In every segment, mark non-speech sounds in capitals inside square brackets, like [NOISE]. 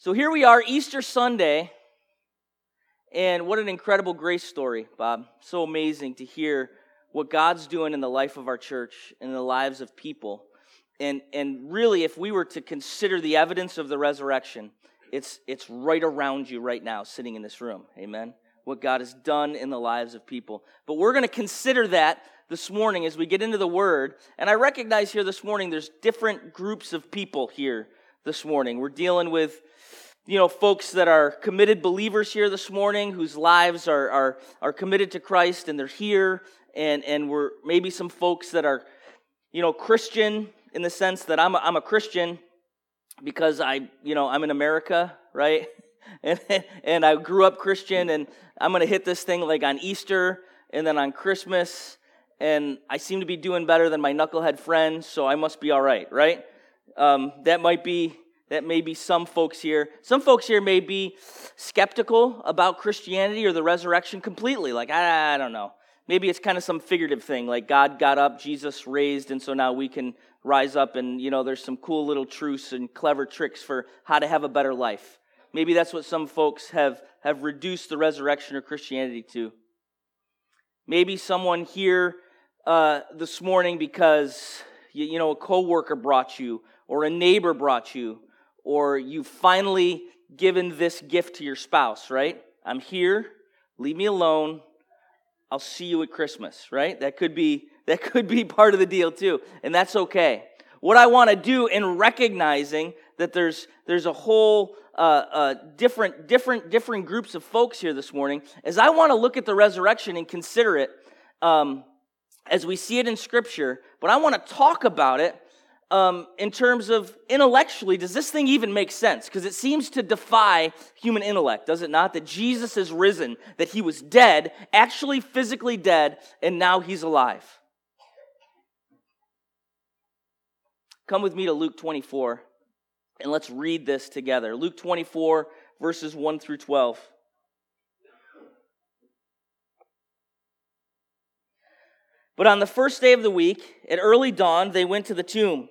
So here we are, Easter Sunday, and what an incredible grace story, Bob. So amazing to hear what God's doing in the life of our church and in the lives of people. And, and really, if we were to consider the evidence of the resurrection, it's, it's right around you right now, sitting in this room. Amen? What God has done in the lives of people. But we're going to consider that this morning as we get into the Word. And I recognize here this morning there's different groups of people here this morning. We're dealing with you know, folks that are committed believers here this morning whose lives are, are, are committed to Christ and they're here. And, and we're maybe some folks that are, you know, Christian in the sense that I'm a, I'm a Christian because I, you know, I'm in America, right? [LAUGHS] And, and I grew up Christian and I'm going to hit this thing like on Easter and then on Christmas. And I seem to be doing better than my knucklehead friends, so I must be all right, right? Um, that might be that may be some folks here. Some folks here may be skeptical about Christianity or the resurrection completely. Like, I, I don't know. Maybe it's kind of some figurative thing, like God got up, Jesus raised, and so now we can rise up and, you know, there's some cool little truths and clever tricks for how to have a better life. Maybe that's what some folks have, have reduced the resurrection or Christianity to. Maybe someone here uh, this morning because, you, you know, a coworker brought you or a neighbor brought you or you've finally given this gift to your spouse, right? I'm here, leave me alone. I'll see you at Christmas, right? That could be [LAUGHS] that could be part of the deal too, and that's okay. What I want to do in recognizing that there's there's a whole uh, uh, different different different groups of folks here this morning is I want to look at the resurrection and consider it um, as we see it in Scripture, but I want to talk about it um, in terms of intellectually, does this thing even make sense? Because it seems to defy human intellect, does it not? That Jesus is risen, that he was dead, actually physically dead, and now he's alive. Come with me to Luke 24, and let's read this together. Luke 24, verses 1 through 12. But on the first day of the week, at early dawn, they went to the tomb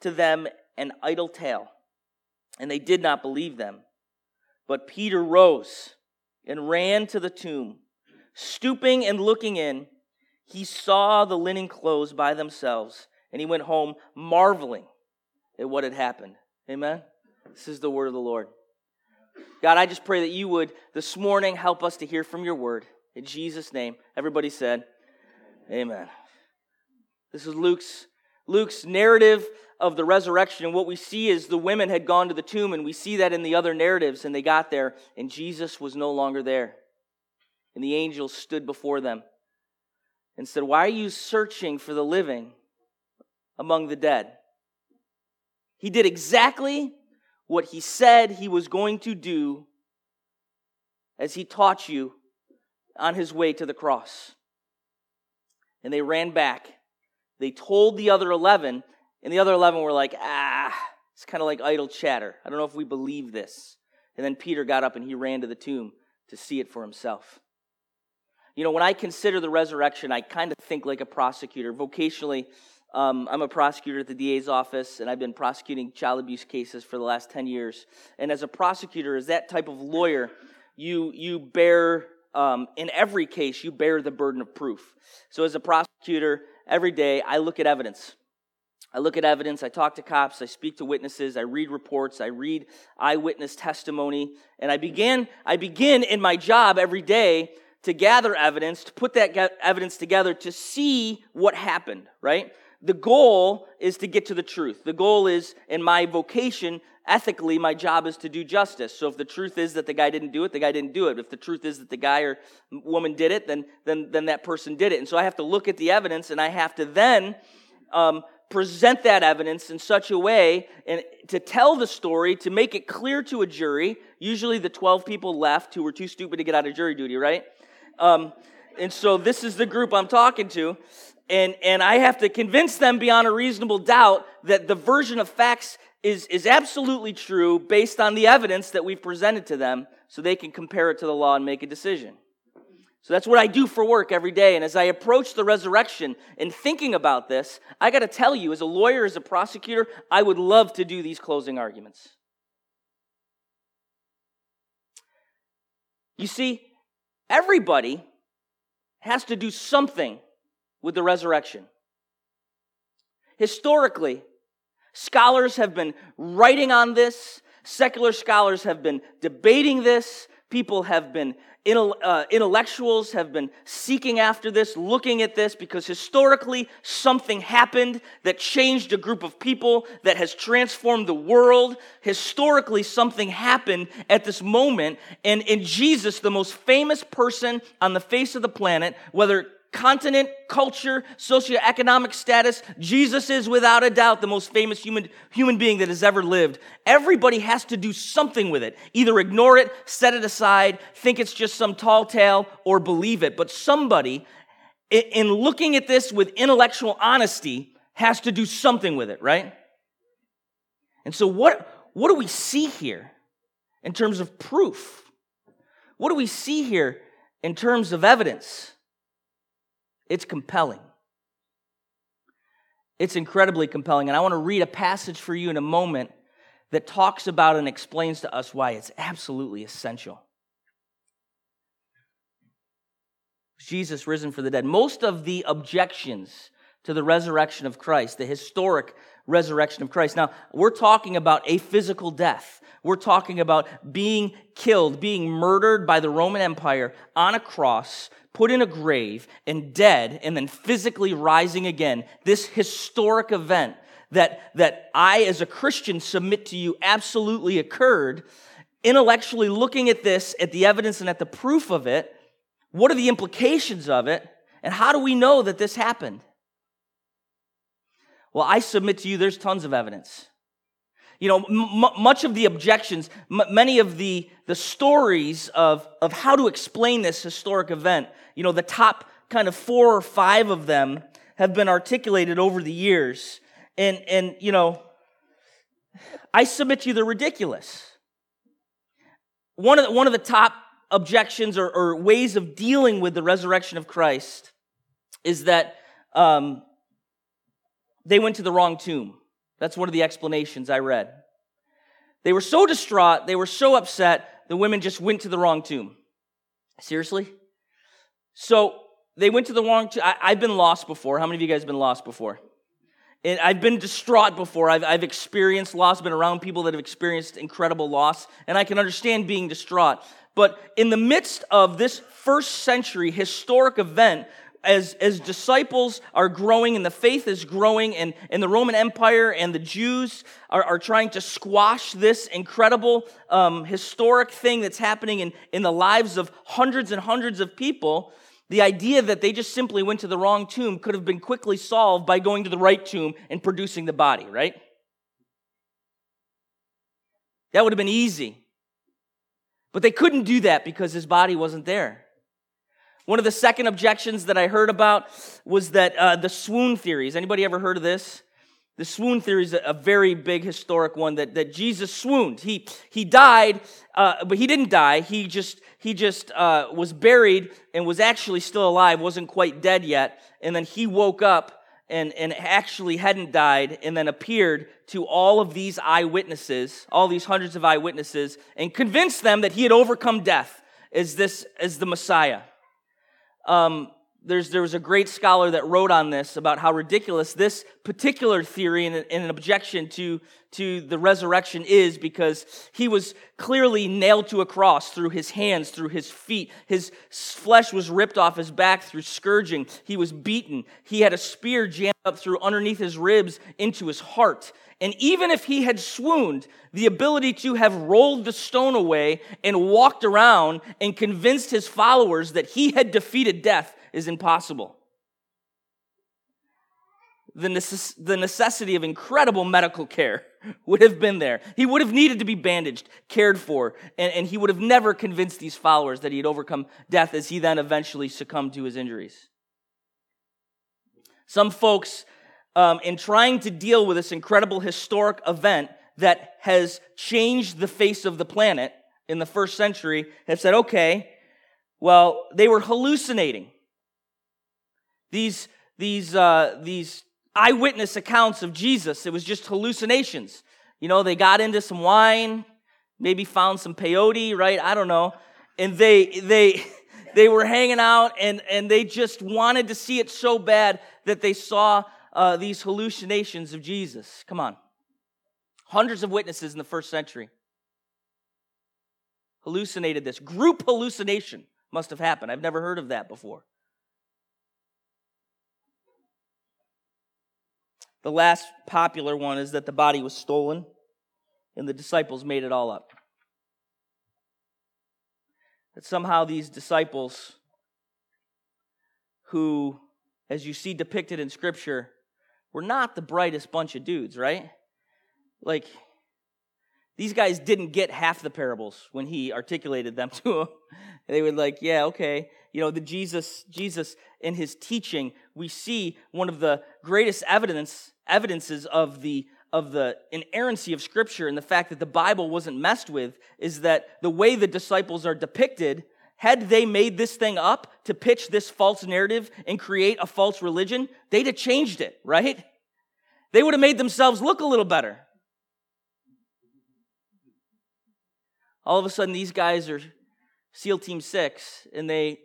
to them an idle tale, and they did not believe them. But Peter rose and ran to the tomb. Stooping and looking in, he saw the linen clothes by themselves, and he went home marveling at what had happened. Amen? This is the word of the Lord. God, I just pray that you would this morning help us to hear from your word. In Jesus' name, everybody said, Amen. This is Luke's Luke's narrative of the resurrection, and what we see is the women had gone to the tomb, and we see that in the other narratives, and they got there, and Jesus was no longer there. And the angels stood before them and said, Why are you searching for the living among the dead? He did exactly what he said he was going to do as he taught you on his way to the cross. And they ran back they told the other 11, and the other 11 were like, ah, it's kind of like idle chatter. I don't know if we believe this. And then Peter got up and he ran to the tomb to see it for himself. You know, when I consider the resurrection, I kind of think like a prosecutor. Vocationally, um, I'm a prosecutor at the DA's office, and I've been prosecuting child abuse cases for the last 10 years. And as a prosecutor, as that type of lawyer, you, you bear, um, in every case, you bear the burden of proof. So as a prosecutor, every day I look at evidence. I look at evidence, I talk to cops, I speak to witnesses, I read reports, I read eyewitness testimony, and I begin I begin in my job every day to gather evidence, to put that evidence together to see what happened, right? The goal is to get to the truth. The goal is in my vocation, ethically, my job is to do justice. So if the truth is that the guy didn't do it, the guy didn't do it. If the truth is that the guy or woman did it, then then then that person did it. And so I have to look at the evidence and I have to then um, present that evidence in such a way and to tell the story to make it clear to a jury usually the 12 people left who were too stupid to get out of jury duty right um, and so this is the group i'm talking to and and i have to convince them beyond a reasonable doubt that the version of facts is is absolutely true based on the evidence that we've presented to them so they can compare it to the law and make a decision so that's what I do for work every day. And as I approach the resurrection and thinking about this, I got to tell you, as a lawyer, as a prosecutor, I would love to do these closing arguments. You see, everybody has to do something with the resurrection. Historically, scholars have been writing on this, secular scholars have been debating this, people have been uh, intellectuals have been seeking after this, looking at this, because historically something happened that changed a group of people, that has transformed the world. Historically, something happened at this moment. And in Jesus, the most famous person on the face of the planet, whether continent, culture, socioeconomic status, Jesus is without a doubt the most famous human, human being that has ever lived. Everybody has to do something with it. Either ignore it, set it aside, think it's just some tall tale, or believe it. But somebody, in looking at this with intellectual honesty, has to do something with it, right? And so, what, what do we see here in terms of proof? What do we see here in terms of evidence? It's compelling. It's incredibly compelling. And I want to read a passage for you in a moment that talks about and explains to us why it's absolutely essential. Jesus risen for the dead. Most of the objections to the resurrection of Christ, the historic resurrection of Christ. Now, we're talking about a physical death. We're talking about being killed, being murdered by the Roman Empire on a cross put in a grave and dead and then physically rising again. This historic event that, that I, as a Christian, submit to you absolutely occurred. Intellectually looking at this, at the evidence and at the proof of it, what are the implications of it? And how do we know that this happened? Well, I submit to you there's tons of evidence. You know, m- much of the objections, m- many of the, the stories of, of how to explain this historic event, you know, the top kind of four or five of them have been articulated over the years. And, and you know, I submit to you they're ridiculous. One of the, one of the top objections or, or ways of dealing with the resurrection of Christ is that um, they went to the wrong tomb. That's one of the explanations I read. They were so distraught, they were so upset, the women just went to the wrong tomb. Seriously? So they went to the wrong tomb. I, have been lost before. How many of you guys have been lost before? And I've been distraught before. I've, I've experienced loss, been around people that have experienced incredible loss, and I can understand being distraught. But in the midst of this first century historic event as, as disciples are growing and the faith is growing and, and the Roman Empire and the Jews are, are trying to squash this incredible um, historic thing that's happening in, in the lives of hundreds and hundreds of people, the idea that they just simply went to the wrong tomb could have been quickly solved by going to the right tomb and producing the body, right? That would have been easy. But they couldn't do that because his body wasn't there. One of the second objections that I heard about was that uh, the swoon theories. Anybody ever heard of this? The swoon theory is a very big historic one that, that Jesus swooned. He, he died, uh, but he didn't die. He just, he just uh, was buried and was actually still alive, wasn't quite dead yet. And then he woke up and, and actually hadn't died and then appeared to all of these eyewitnesses, all these hundreds of eyewitnesses, and convinced them that he had overcome death as, this, as the Messiah. Um, there's, there was a great scholar that wrote on this about how ridiculous this particular theory and, and, an objection to, to the resurrection is because he was clearly nailed to a cross through his hands, through his feet. His flesh was ripped off his back through scourging. He was beaten. He had a spear jammed up through underneath his ribs into his heart. And even if he had swooned, the ability to have rolled the stone away and walked around and convinced his followers that he had defeated death is impossible. The, necess- the necessity of incredible medical care [LAUGHS] would have been there. He would have needed to be bandaged, cared for, and, and he would have never convinced these followers that he had overcome death as he then eventually succumbed to his injuries. Some folks, um, in trying to deal with this incredible historic event that has changed the face of the planet in the first century, have said, okay, well, they were hallucinating. These, these, uh, these eyewitness accounts of Jesus, it was just hallucinations. You know, they got into some wine, maybe found some peyote, right? I don't know. And they, they, [LAUGHS] they were hanging out and, and they just wanted to see it so bad that they saw uh, these hallucinations of Jesus. Come on. Hundreds of witnesses in the first century hallucinated this. Group hallucination must have happened. I've never heard of that before. The last popular one is that the body was stolen and the disciples made it all up. That somehow these disciples, who, as you see depicted in Scripture, were not the brightest bunch of dudes, right? Like, these guys didn't get half the parables when he articulated them [LAUGHS] to them. They would like, yeah, okay. You know, the Jesus, Jesus in his teaching, we see one of the greatest evidence, evidences of the of the inerrancy of scripture and the fact that the Bible wasn't messed with is that the way the disciples are depicted, had they made this thing up to pitch this false narrative and create a false religion, they'd have changed it, right? They would have made themselves look a little better. All of a sudden, these guys are SEAL Team Six, and they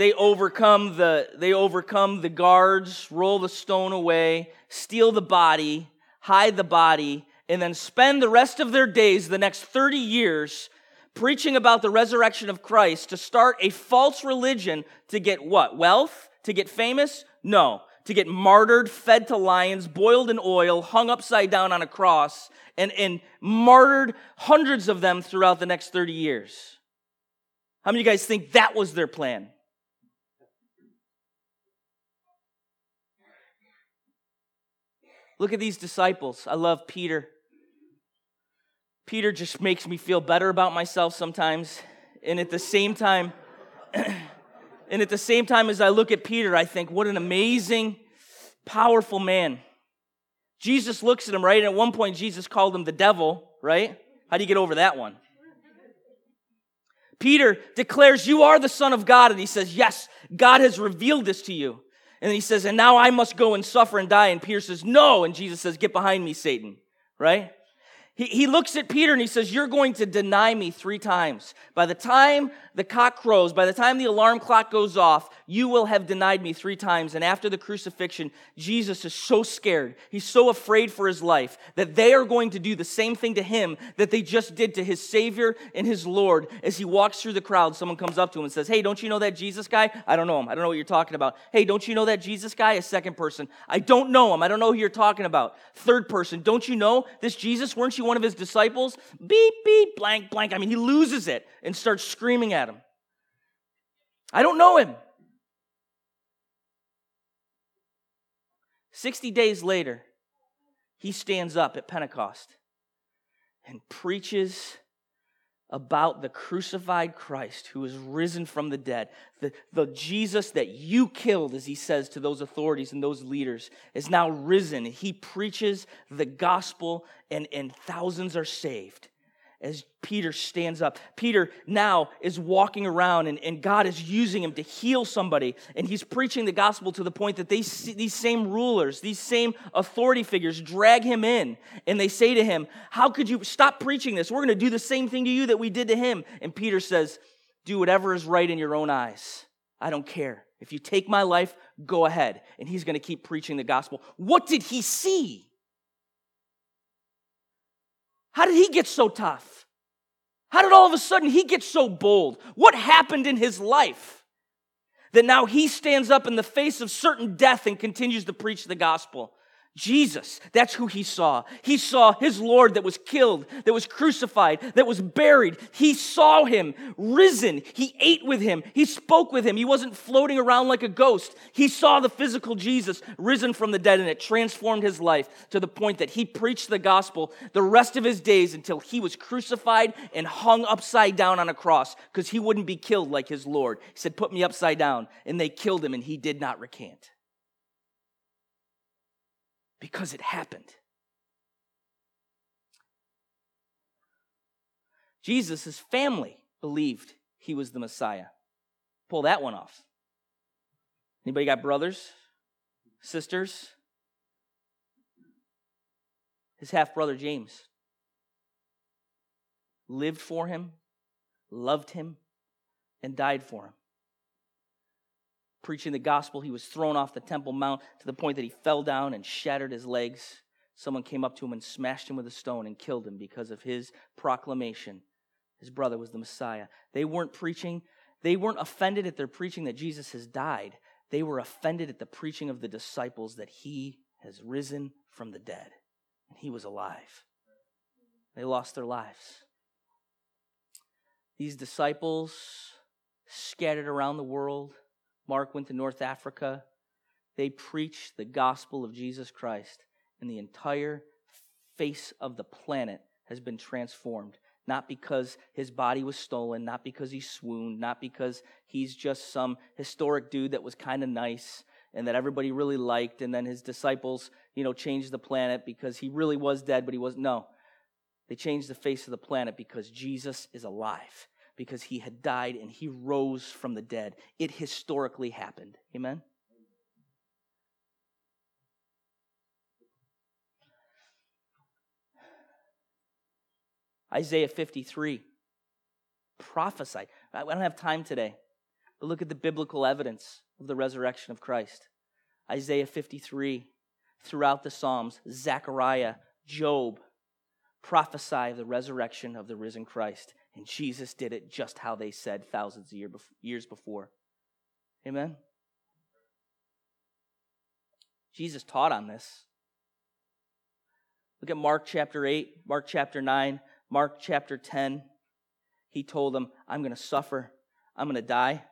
they overcome the they overcome the guards, roll the stone away, steal the body, hide the body, and then spend the rest of their days, the next 30 years, preaching about the resurrection of Christ to start a false religion to get what? Wealth? To get famous? No. To get martyred, fed to lions, boiled in oil, hung upside down on a cross, and, and martyred hundreds of them throughout the next 30 years. How many of you guys think that was their plan? Look at these disciples. I love Peter. Peter just makes me feel better about myself sometimes. And at the same time, [CLEARS THROAT] and at the same time as I look at Peter, I think, what an amazing, powerful man. Jesus looks at him, right? And at one point, Jesus called him the devil, right? How do you get over that one? Peter declares, You are the Son of God. And he says, Yes, God has revealed this to you. And he says, and now I must go and suffer and die. And Peter says, no. And Jesus says, get behind me, Satan. Right? He, he looks at Peter and he says, You're going to deny me three times. By the time the cock crows, by the time the alarm clock goes off, you will have denied me three times. And after the crucifixion, Jesus is so scared. He's so afraid for his life that they are going to do the same thing to him that they just did to his Savior and his Lord. As he walks through the crowd, someone comes up to him and says, Hey, don't you know that Jesus guy? I don't know him. I don't know what you're talking about. Hey, don't you know that Jesus guy? A second person. I don't know him. I don't know who you're talking about. Third person. Don't you know this Jesus? Weren't you one of his disciples? Beep, beep, blank, blank. I mean, he loses it and starts screaming at him. I don't know him. 60 days later, he stands up at Pentecost and preaches about the crucified Christ who is risen from the dead. The, the Jesus that you killed, as he says to those authorities and those leaders, is now risen. He preaches the gospel, and, and thousands are saved as Peter stands up. Peter now is walking around and, and God is using him to heal somebody. And he's preaching the gospel to the point that they see, these same rulers, these same authority figures drag him in and they say to him, How could you stop preaching this? We're going to do the same thing to you that we did to him. And Peter says, Do whatever is right in your own eyes. I don't care. If you take my life, go ahead. And he's going to keep preaching the gospel. What did he see? How did he get so tough? How did all of a sudden he get so bold? What happened in his life that now he stands up in the face of certain death and continues to preach the gospel? Jesus, that's who he saw. He saw his Lord that was killed, that was crucified, that was buried. He saw him risen. He ate with him. He spoke with him. He wasn't floating around like a ghost. He saw the physical Jesus risen from the dead, and it transformed his life to the point that he preached the gospel the rest of his days until he was crucified and hung upside down on a cross because he wouldn't be killed like his Lord. He said, Put me upside down. And they killed him, and he did not recant because it happened. Jesus' family believed he was the Messiah. Pull that one off. Anybody got brothers, sisters? His half brother James lived for him, loved him, and died for him preaching the gospel. He was thrown off the Temple Mount to the point that he fell down and shattered his legs. Someone came up to him and smashed him with a stone and killed him because of his proclamation. His brother was the Messiah. They weren't preaching, they weren't offended at their preaching that Jesus has died. They were offended at the preaching of the disciples that he has risen from the dead and he was alive. They lost their lives. These disciples scattered around the world Mark went to North Africa. They preached the gospel of Jesus Christ, and the entire face of the planet has been transformed. Not because his body was stolen, not because he swooned, not because he's just some historic dude that was kind of nice and that everybody really liked, and then his disciples, you know, changed the planet because he really was dead, but he wasn't. no. They changed the face of the planet because Jesus is alive because he had died and he rose from the dead. It historically happened. Amen? Isaiah 53 prophesied. I don't have time today, but look at the biblical evidence of the resurrection of Christ. Isaiah 53, throughout the Psalms, Zechariah, Job prophesy of the resurrection of the risen Christ. And Jesus did it just how they said thousands of years before. Amen? Jesus taught on this. Look at Mark chapter 8, Mark chapter 9, Mark chapter 10. He told them, I'm going to suffer, I'm going to die,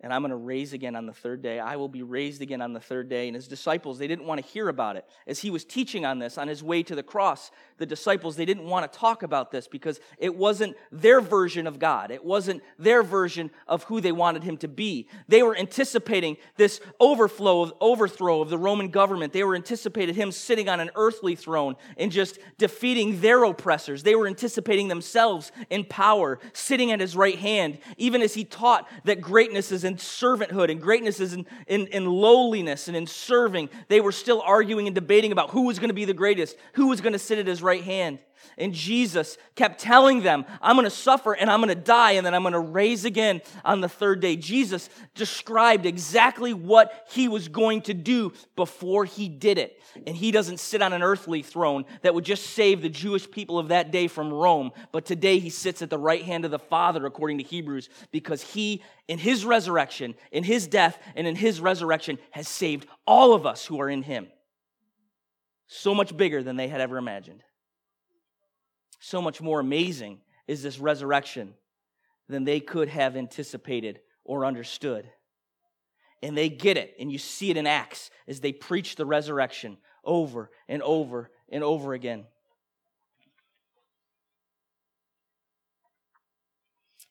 and I'm going to raise again on the third day. I will be raised again on the third day. And his disciples, they didn't want to hear about it. As he was teaching on this on his way to the cross, the disciples, they didn't want to talk about this because it wasn't their version of God. It wasn't their version of who they wanted him to be. They were anticipating this overflow of overthrow of the Roman government. They were anticipating him sitting on an earthly throne and just defeating their oppressors. They were anticipating themselves in power, sitting at his right hand, even as he taught that greatness is in servanthood and greatness is in, in, in lowliness and in serving. They were still arguing and debating about who was going to be the greatest, who was going to sit at his right hand. And Jesus kept telling them, I'm going to suffer and I'm going to die and then I'm going to raise again on the third day. Jesus described exactly what he was going to do before he did it. And he doesn't sit on an earthly throne that would just save the Jewish people of that day from Rome. But today he sits at the right hand of the Father, according to Hebrews, because he, in his resurrection, in his death, and in his resurrection, has saved all of us who are in him. So much bigger than they had ever imagined so much more amazing is this resurrection than they could have anticipated or understood. And they get it, and you see it in Acts as they preach the resurrection over and over and over again.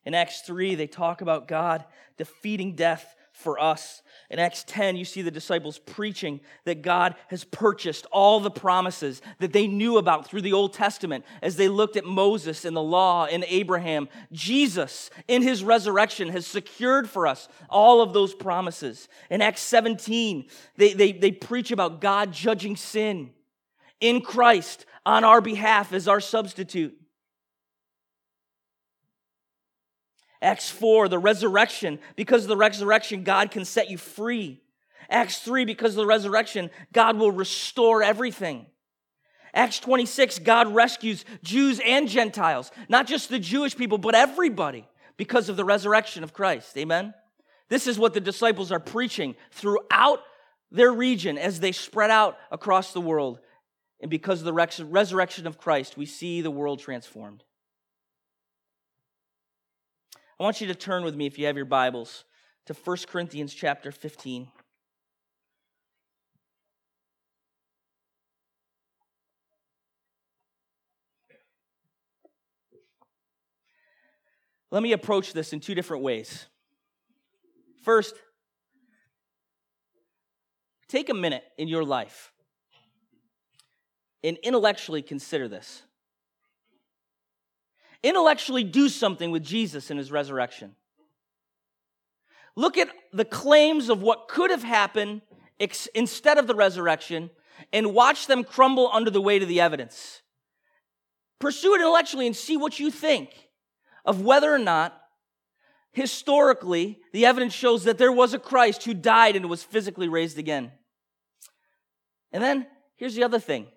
In Acts 3, they talk about God defeating death for us. In Acts 10, you see the disciples preaching that God has purchased all the promises that they knew about through the Old Testament as they looked at Moses and the law and Abraham. Jesus, in his resurrection, has secured for us all of those promises. In Acts 17, they, they, they preach about God judging sin in Christ on our behalf as our substitute. Acts 4, the resurrection. Because of the resurrection, God can set you free. Acts 3, because of the resurrection, God will restore everything. Acts 26, God rescues Jews and Gentiles, not just the Jewish people, but everybody because of the resurrection of Christ. Amen? This is what the disciples are preaching throughout their region as they spread out across the world. And because of the resurrection of Christ, we see the world transformed. I want you to turn with me, if you have your Bibles, to 1 Corinthians chapter 15. Let me approach this in two different ways. First, take a minute in your life and intellectually consider this. Intellectually do something with Jesus and his resurrection. Look at the claims of what could have happened ex- instead of the resurrection and watch them crumble under the weight of the evidence. Pursue it intellectually and see what you think of whether or not historically the evidence shows that there was a Christ who died and was physically raised again. And then here's the other thing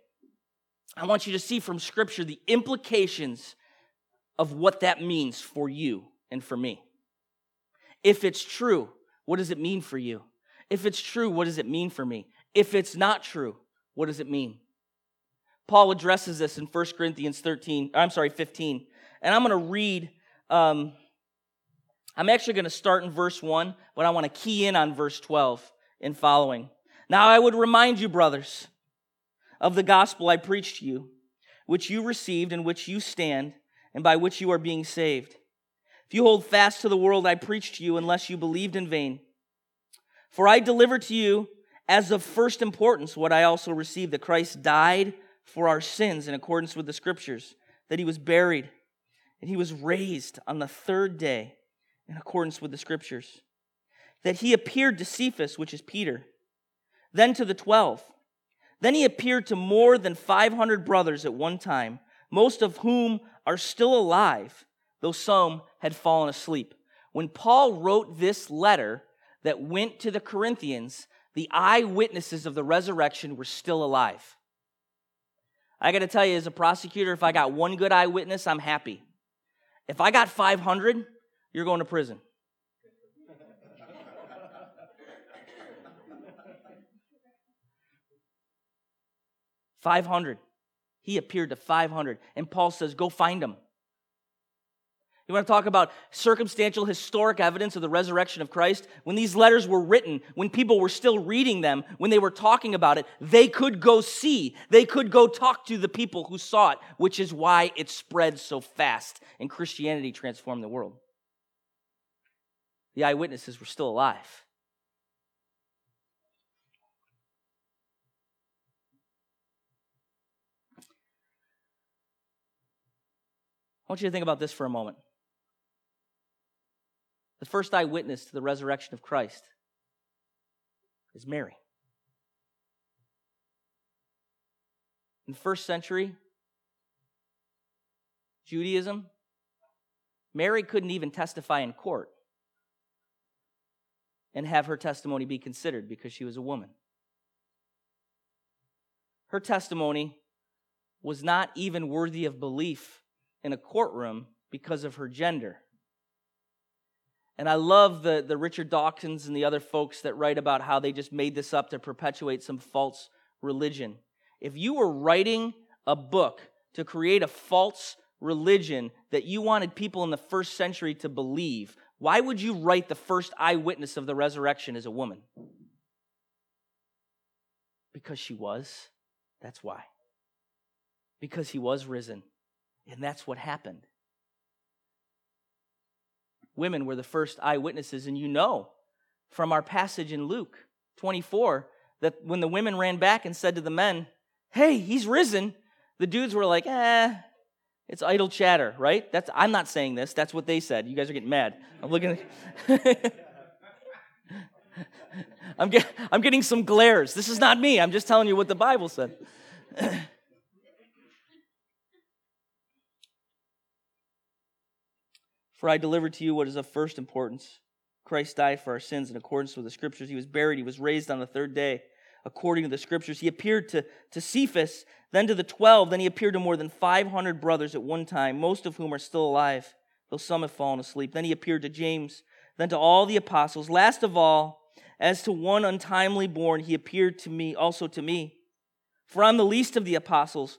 I want you to see from Scripture the implications of what that means for you and for me. If it's true, what does it mean for you? If it's true, what does it mean for me? If it's not true, what does it mean? Paul addresses this in 1 Corinthians 13, I'm sorry, 15. And I'm going to read um, I'm actually going to start in verse 1, but I want to key in on verse 12 and following. Now I would remind you, brothers, of the gospel I preached to you, which you received, in which you stand, and by which you are being saved. If you hold fast to the word I preached to you, unless you believed in vain. For I delivered to you as of first importance what I also received that Christ died for our sins in accordance with the scriptures, that he was buried and he was raised on the third day in accordance with the scriptures. That he appeared to Cephas, which is Peter, then to the twelve. Then he appeared to more than 500 brothers at one time, most of whom are still alive, though some had fallen asleep. When Paul wrote this letter that went to the Corinthians, the eyewitnesses of the resurrection were still alive. I got to tell you, as a prosecutor, if I got one good eyewitness, I'm happy. If I got 500, you're going to prison. [LAUGHS] Five hundred. He appeared to 500. And Paul says, Go find him. You want to talk about circumstantial historic evidence of the resurrection of Christ? When these letters were written, when people were still reading them, when they were talking about it, they could go see, they could go talk to the people who saw it, which is why it spread so fast and Christianity transformed the world. The eyewitnesses were still alive. I want you to think about this for a moment the first eyewitness to the resurrection of Christ is Mary. In first century Judaism, Mary couldn't even testify in court and have her testimony be considered because she was a woman. Her testimony was not even worthy of belief in a courtroom because of her gender. And I love the, the Richard Dawkins and the other folks that write about how they just made this up to perpetuate some false religion. If you were writing a book to create a false religion that you wanted people in the first century to believe, why would you write the first eyewitness of the resurrection as a woman? Because she was. That's why. Because he was risen. And that's what happened women were the first eyewitnesses. And you know from our passage in Luke 24 that when the women ran back and said to the men, Hey, he's risen, the dudes were like, Eh, it's idle chatter, right? That's I'm not saying this. That's what they said. You guys are getting mad. I'm looking. [LAUGHS] I'm, get, I'm getting some glares. This is not me. I'm just telling you what the Bible said. [LAUGHS] For I delivered to you what is of first importance. Christ died for our sins in accordance with the Scriptures. He was buried. He was raised on the third day according to the Scriptures. He appeared to, to Cephas, then to the twelve. Then he appeared to more than 500 brothers at one time, most of whom are still alive, though some have fallen asleep. Then he appeared to James, then to all the apostles. Last of all, as to one untimely born, he appeared to me, also to me. For I'm the least of the apostles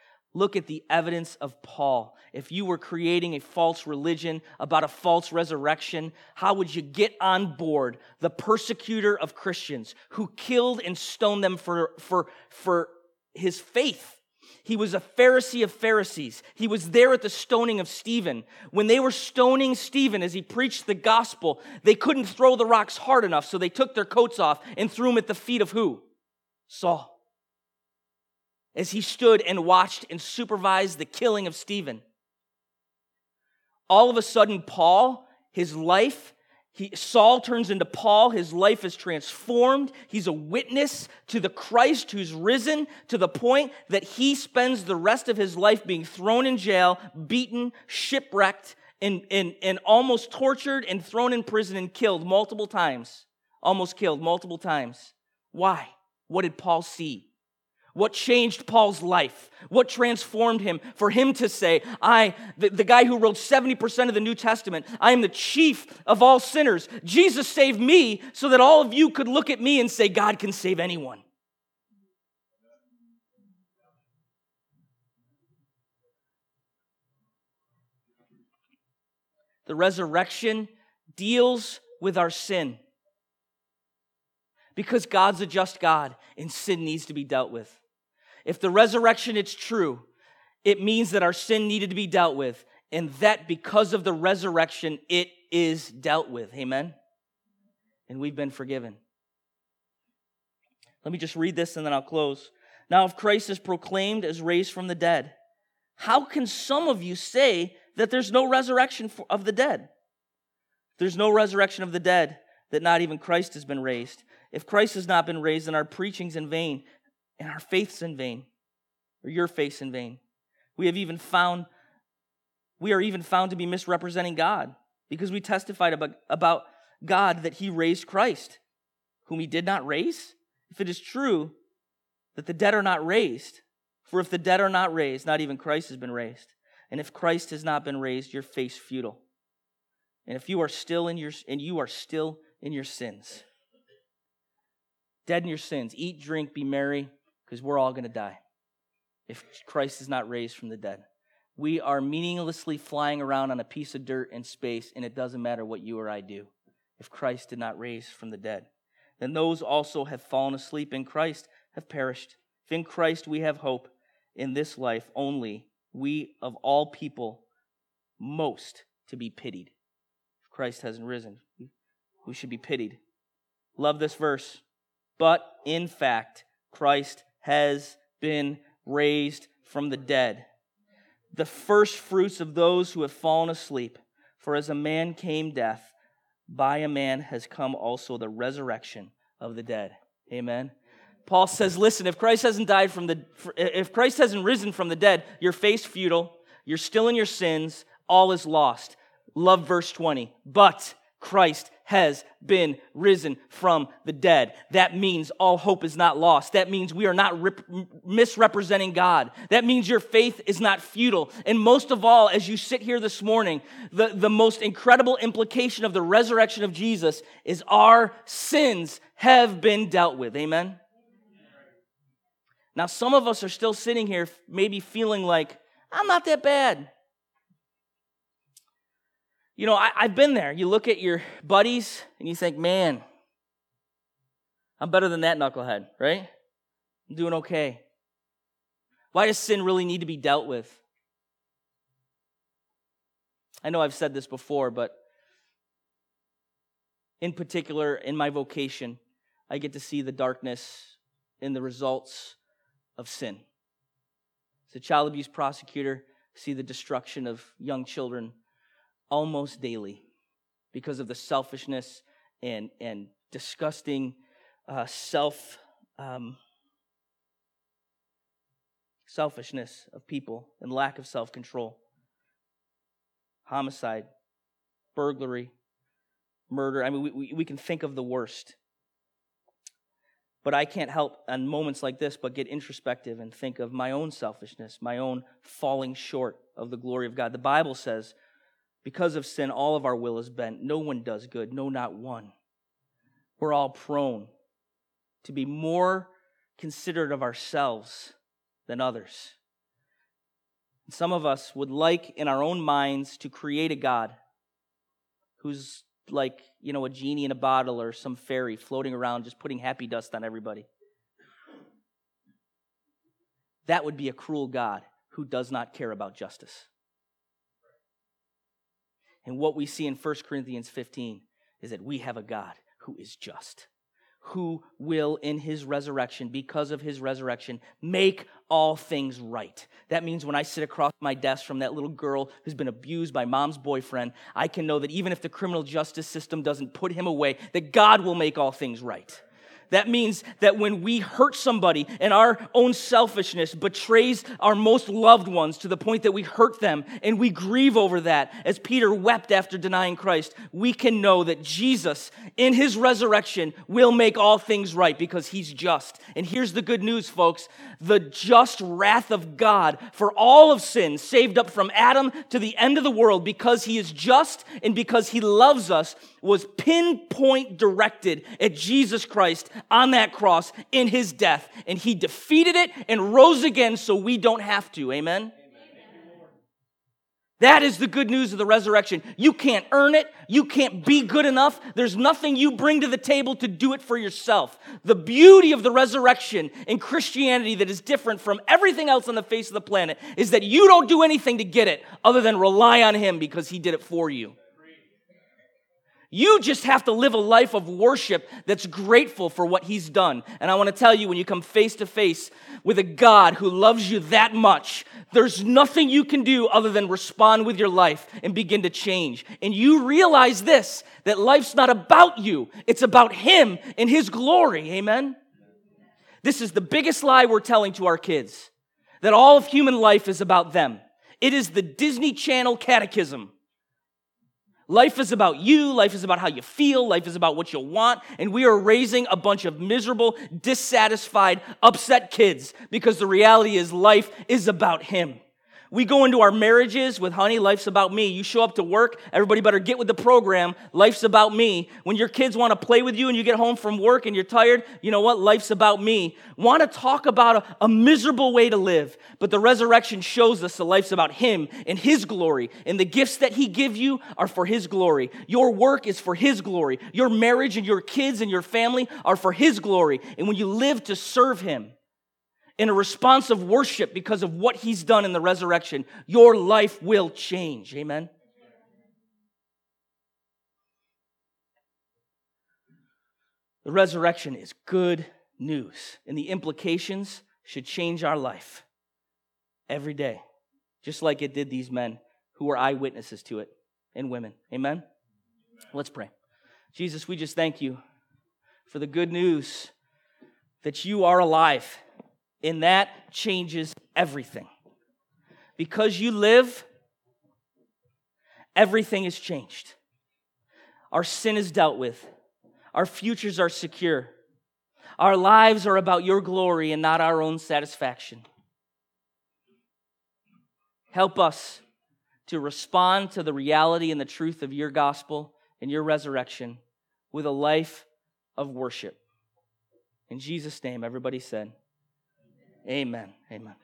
Look at the evidence of Paul. If you were creating a false religion about a false resurrection, how would you get on board the persecutor of Christians who killed and stoned them for, for, for his faith? He was a Pharisee of Pharisees. He was there at the stoning of Stephen. When they were stoning Stephen as he preached the gospel, they couldn't throw the rocks hard enough, so they took their coats off and threw them at the feet of who? Saul as he stood and watched and supervised the killing of Stephen. All of a sudden, Paul, his life, he, Saul turns into Paul. His life is transformed. He's a witness to the Christ who's risen to the point that he spends the rest of his life being thrown in jail, beaten, shipwrecked, and, and, and almost tortured and thrown in prison and killed multiple times. Almost killed multiple times. Why? What did Paul see? What changed Paul's life? What transformed him? For him to say, I, the, the, guy who wrote 70% of the New Testament, I am the chief of all sinners. Jesus saved me so that all of you could look at me and say, God can save anyone. The resurrection deals with our sin because God's a just God and sin needs to be dealt with. If the resurrection is true, it means that our sin needed to be dealt with, and that because of the resurrection, it is dealt with. Amen? And we've been forgiven. Let me just read this and then I'll close. Now, if Christ is proclaimed as raised from the dead, how can some of you say that there's no resurrection of the dead? There's no resurrection of the dead, that not even Christ has been raised. If Christ has not been raised, then our preaching's in vain, and our faith's in vain, or your faith's in vain. We have even found, we are even found to be misrepresenting God because we testified about, about God that He raised Christ, whom He did not raise. If it is true that the dead are not raised, for if the dead are not raised, not even Christ has been raised. And if Christ has not been raised, your faith's futile. And if you are still in your and you are still in your sins, dead in your sins, eat, drink, be merry, because we're all going to die if Christ is not raised from the dead. We are meaninglessly flying around on a piece of dirt in space, and it doesn't matter what you or I do if Christ did not raise from the dead. Then those also have fallen asleep in Christ have perished. If in Christ we have hope in this life only, we of all people most to be pitied. If Christ hasn't risen, we should be pitied. Love this verse. But in fact, Christ has been raised from the dead, the first fruits of those who have fallen asleep. For as a man came death, by a man has come also the resurrection of the dead. Amen. Paul says, listen, if Christ hasn't died from the if Christ hasn't risen from the dead, your faith's futile, you're still in your sins, all is lost. Love verse 20. But Christ has been risen from the dead. That means all hope is not lost. That means we are not rip- misrepresenting God. That means your faith is not futile. And most of all, as you sit here this morning, the, the most incredible implication of the resurrection of Jesus is our sins have been dealt with. Amen? Now, some of us are still sitting here, maybe feeling like, I'm not that bad. You know, I, have been there. You look at your buddies and you think, man, I'm better than that knucklehead, right? I'm doing okay. Why does sin really need to be dealt with? I know I've said this before, but in particular, in my vocation, I get to see the darkness in the results of sin. As a child abuse prosecutor, see the destruction of young children almost daily because of the selfishness and, and disgusting uh, self um, selfishness of people and lack of self control. Homicide, burglary, murder. I mean, we, we, we can think of the worst. But I can't help on moments like this but get introspective and think of my own selfishness, my own falling short of the glory of God. The Bible says, because of sin, all of our will is bent. No one does good, no, not one. We're all prone to be more considerate of ourselves than others. Some of us would like in our own minds to create a God who's like, you know, a genie in a bottle or some fairy floating around just putting happy dust on everybody. That would be a cruel God who does not care about justice. And what we see in 1 Corinthians 15 is that we have a God who is just who will, in his resurrection, because of his resurrection, make all things right. That means when I sit across my desk from that little girl who's been abused by mom's boyfriend, I can know that even if the criminal justice system doesn't put him away, that God will make all things right. That means that when we hurt somebody and our own selfishness betrays our most loved ones to the point that we hurt them and we grieve over that, as Peter wept after denying Christ, we can know that Jesus, in his resurrection, will make all things right because he's just. And here's the good news, folks the just wrath of God for all of sin, saved up from Adam to the end of the world because he is just and because he loves us, was pinpoint directed at Jesus Christ on that cross in his death. And he defeated it and rose again so we don't have to. Amen? That is the good news of the resurrection. You can't earn it. You can't be good enough. There's nothing you bring to the table to do it for yourself. The beauty of the resurrection in Christianity that is different from everything else on the face of the planet is that you don't do anything to get it other than rely on Him because He did it for you. You just have to live a life of worship that's grateful for what He's done. And I want to tell you, when you come face to face with a God who loves you that much, there's nothing you can do other than respond with your life and begin to change. And you realize this that life's not about you, it's about Him and His glory. Amen? This is the biggest lie we're telling to our kids that all of human life is about them. It is the Disney Channel catechism. Life is about you. Life is about how you feel. Life is about what you want. And we are raising a bunch of miserable, dissatisfied, upset kids because the reality is life is about Him. We go into our marriages with, honey, life's about me. You show up to work, everybody better get with the program. Life's about me. When your kids want to play with you and you get home from work and you're tired, you know what? Life's about me. Want to talk about a, a miserable way to live. But the resurrection shows us that life's about Him and His glory. And the gifts that He give you are for His glory. Your work is for His glory. Your marriage and your kids and your family are for His glory. And when you live to serve Him, in a response of worship because of what he's done in the resurrection, your life will change. Amen. The resurrection is good news, and the implications should change our life every day, just like it did these men who were eyewitnesses to it and women. Amen? Let's pray. Jesus, we just thank you for the good news that you are alive and that changes everything. Because you live, everything is changed. Our sin is dealt with, our futures are secure. Our lives are about your glory and not our own satisfaction. Help us to respond to the reality and the truth of your gospel and your resurrection with a life of worship. In Jesus' name, everybody said, Amen. Amen.